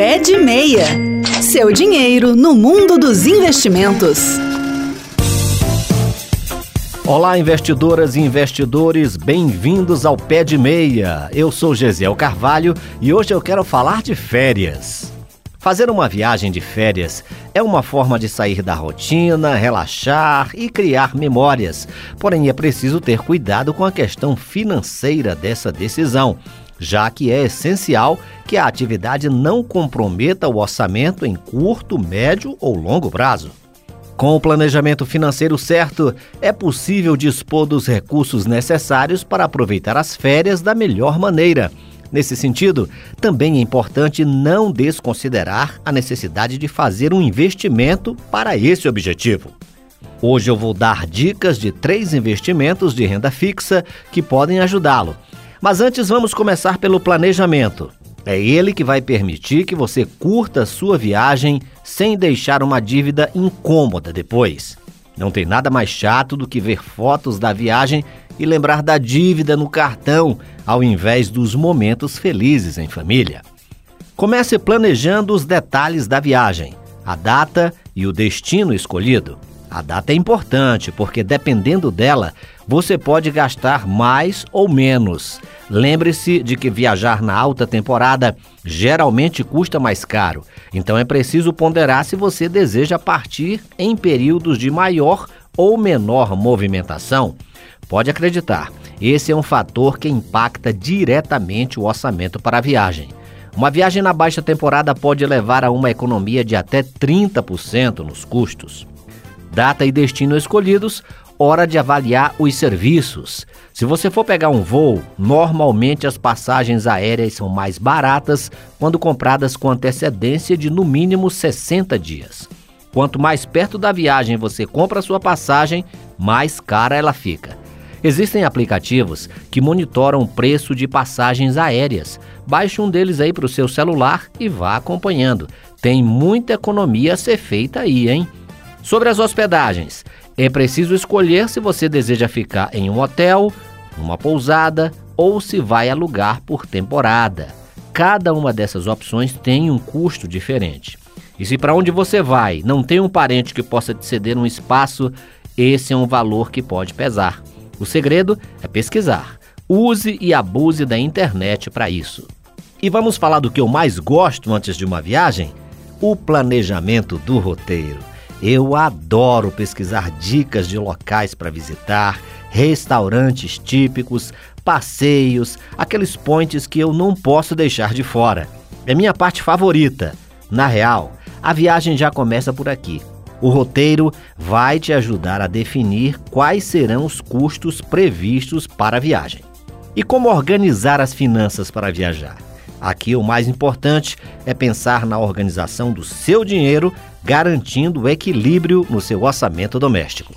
Pé de Meia. Seu dinheiro no mundo dos investimentos. Olá, investidoras e investidores, bem-vindos ao Pé de Meia. Eu sou Gesiel Carvalho e hoje eu quero falar de férias. Fazer uma viagem de férias é uma forma de sair da rotina, relaxar e criar memórias. Porém, é preciso ter cuidado com a questão financeira dessa decisão, já que é essencial que a atividade não comprometa o orçamento em curto, médio ou longo prazo. Com o planejamento financeiro certo, é possível dispor dos recursos necessários para aproveitar as férias da melhor maneira. Nesse sentido, também é importante não desconsiderar a necessidade de fazer um investimento para esse objetivo. Hoje eu vou dar dicas de três investimentos de renda fixa que podem ajudá-lo. Mas antes vamos começar pelo planejamento. É ele que vai permitir que você curta sua viagem sem deixar uma dívida incômoda depois. Não tem nada mais chato do que ver fotos da viagem e lembrar da dívida no cartão, ao invés dos momentos felizes em família. Comece planejando os detalhes da viagem, a data e o destino escolhido. A data é importante porque, dependendo dela, você pode gastar mais ou menos. Lembre-se de que viajar na alta temporada geralmente custa mais caro, então é preciso ponderar se você deseja partir em períodos de maior ou menor movimentação. Pode acreditar, esse é um fator que impacta diretamente o orçamento para a viagem. Uma viagem na baixa temporada pode levar a uma economia de até 30% nos custos data e destino escolhidos, hora de avaliar os serviços. Se você for pegar um voo, normalmente as passagens aéreas são mais baratas quando compradas com antecedência de no mínimo 60 dias. Quanto mais perto da viagem você compra sua passagem, mais cara ela fica. Existem aplicativos que monitoram o preço de passagens aéreas. Baixe um deles aí para o seu celular e vá acompanhando. Tem muita economia a ser feita aí, hein? Sobre as hospedagens, é preciso escolher se você deseja ficar em um hotel, numa pousada ou se vai alugar por temporada. Cada uma dessas opções tem um custo diferente. E se para onde você vai não tem um parente que possa te ceder um espaço, esse é um valor que pode pesar. O segredo é pesquisar. Use e abuse da internet para isso. E vamos falar do que eu mais gosto antes de uma viagem? O planejamento do roteiro. Eu adoro pesquisar dicas de locais para visitar, restaurantes típicos, passeios, aqueles pontes que eu não posso deixar de fora. É minha parte favorita. Na real, a viagem já começa por aqui. O roteiro vai te ajudar a definir quais serão os custos previstos para a viagem. E como organizar as finanças para viajar? Aqui o mais importante é pensar na organização do seu dinheiro, garantindo o equilíbrio no seu orçamento doméstico.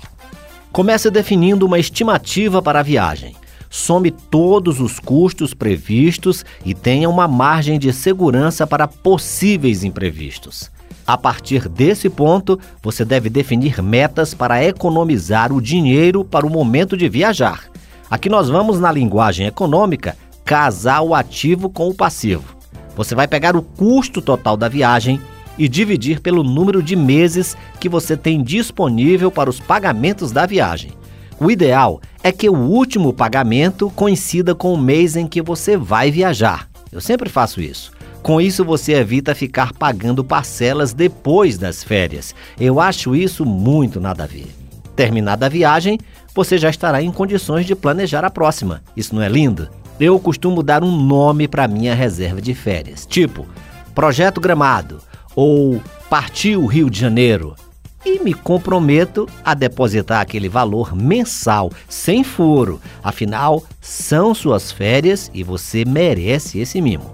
Comece definindo uma estimativa para a viagem. Some todos os custos previstos e tenha uma margem de segurança para possíveis imprevistos. A partir desse ponto, você deve definir metas para economizar o dinheiro para o momento de viajar. Aqui nós vamos, na linguagem econômica, casar o ativo com o passivo. Você vai pegar o custo total da viagem e dividir pelo número de meses que você tem disponível para os pagamentos da viagem. O ideal é que o último pagamento coincida com o mês em que você vai viajar. Eu sempre faço isso. Com isso, você evita ficar pagando parcelas depois das férias. Eu acho isso muito nada a ver. Terminada a viagem, você já estará em condições de planejar a próxima. Isso não é lindo? Eu costumo dar um nome para minha reserva de férias, tipo Projeto Gramado ou Partiu Rio de Janeiro. E me comprometo a depositar aquele valor mensal, sem furo. Afinal, são suas férias e você merece esse mimo.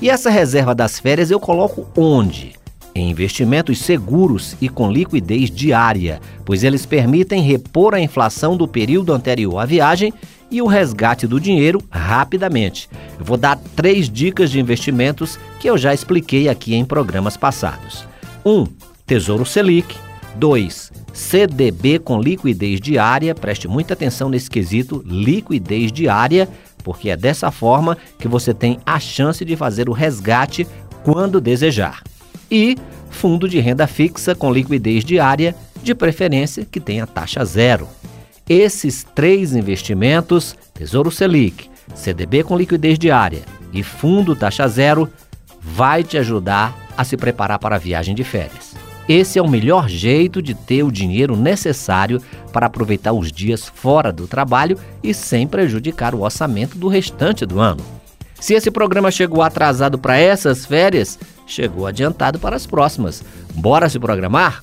E essa reserva das férias eu coloco onde? Em investimentos seguros e com liquidez diária, pois eles permitem repor a inflação do período anterior à viagem e o resgate do dinheiro rapidamente. Eu vou dar três dicas de investimentos que eu já expliquei aqui em programas passados. 1. Um, Tesouro Selic. 2. CDB com liquidez diária. Preste muita atenção nesse quesito, liquidez diária, porque é dessa forma que você tem a chance de fazer o resgate quando desejar. E fundo de renda fixa com liquidez diária, de preferência que tenha taxa zero. Esses três investimentos, Tesouro Selic, CDB com liquidez diária e fundo taxa zero, vai te ajudar a se preparar para a viagem de férias. Esse é o melhor jeito de ter o dinheiro necessário para aproveitar os dias fora do trabalho e sem prejudicar o orçamento do restante do ano. Se esse programa chegou atrasado para essas férias, chegou adiantado para as próximas. Bora se programar?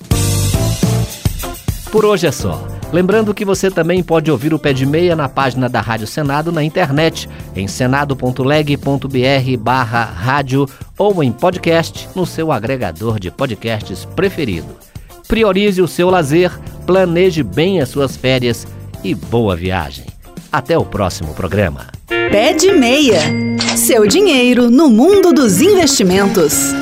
Por hoje é só. Lembrando que você também pode ouvir o Pé de Meia na página da Rádio Senado na internet, em senado.leg.br barra rádio ou em podcast no seu agregador de podcasts preferido. Priorize o seu lazer, planeje bem as suas férias e boa viagem. Até o próximo programa. Pé de Meia. Seu dinheiro no mundo dos investimentos.